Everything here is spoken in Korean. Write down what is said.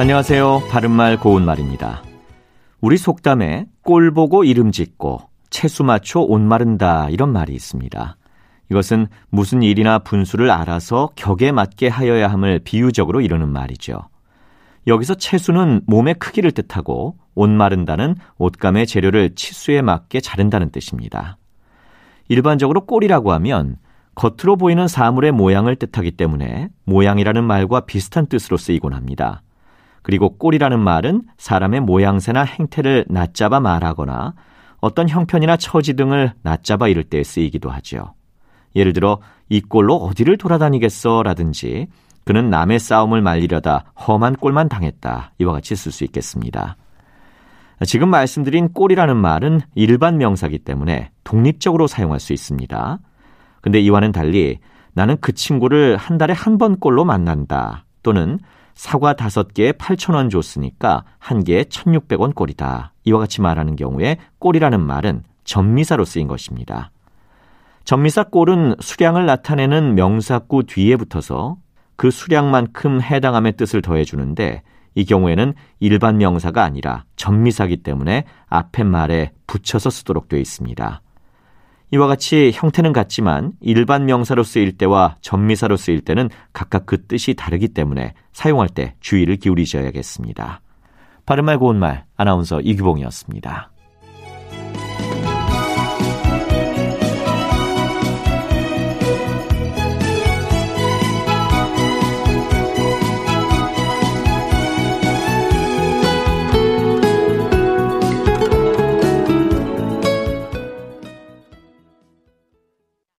안녕하세요. 바른말 고운말입니다. 우리 속담에 꼴 보고 이름 짓고 채수 맞춰 옷 마른다 이런 말이 있습니다. 이것은 무슨 일이나 분수를 알아서 격에 맞게 하여야 함을 비유적으로 이루는 말이죠. 여기서 채수는 몸의 크기를 뜻하고 옷 마른다는 옷감의 재료를 치수에 맞게 자른다는 뜻입니다. 일반적으로 꼴이라고 하면 겉으로 보이는 사물의 모양을 뜻하기 때문에 모양이라는 말과 비슷한 뜻으로 쓰이곤 합니다. 그리고 꼴이라는 말은 사람의 모양새나 행태를 낮잡아 말하거나 어떤 형편이나 처지 등을 낮잡아 이를 때 쓰이기도 하죠. 예를 들어 이 꼴로 어디를 돌아다니겠어 라든지 그는 남의 싸움을 말리려다 험한 꼴만 당했다 이와 같이 쓸 수 있겠습니다. 지금 말씀드린 꼴이라는 말은 일반 명사기 때문에 독립적으로 사용할 수 있습니다. 근데 이와는 달리 나는 그 친구를 한 달에 한 번 꼴로 만난다 또는 사과 다섯 개에 8천원 줬으니까 한 개에 1600원 꼴이다. 이와 같이 말하는 경우에 꼴이라는 말은 전미사로 쓰인 것입니다. 전미사 꼴은 수량을 나타내는 명사구 뒤에 붙어서 그 수량만큼 해당함의 뜻을 더해주는데 이 경우에는 일반 명사가 아니라 전미사기 때문에 앞에 말에 붙여서 쓰도록 되어 있습니다. 이와 같이 형태는 같지만 일반 명사로 쓰일 때와 전미사로 쓰일 때는 각각 그 뜻이 다르기 때문에 사용할 때 주의를 기울이셔야겠습니다. 바른말 고운말 아나운서 이규봉이었습니다.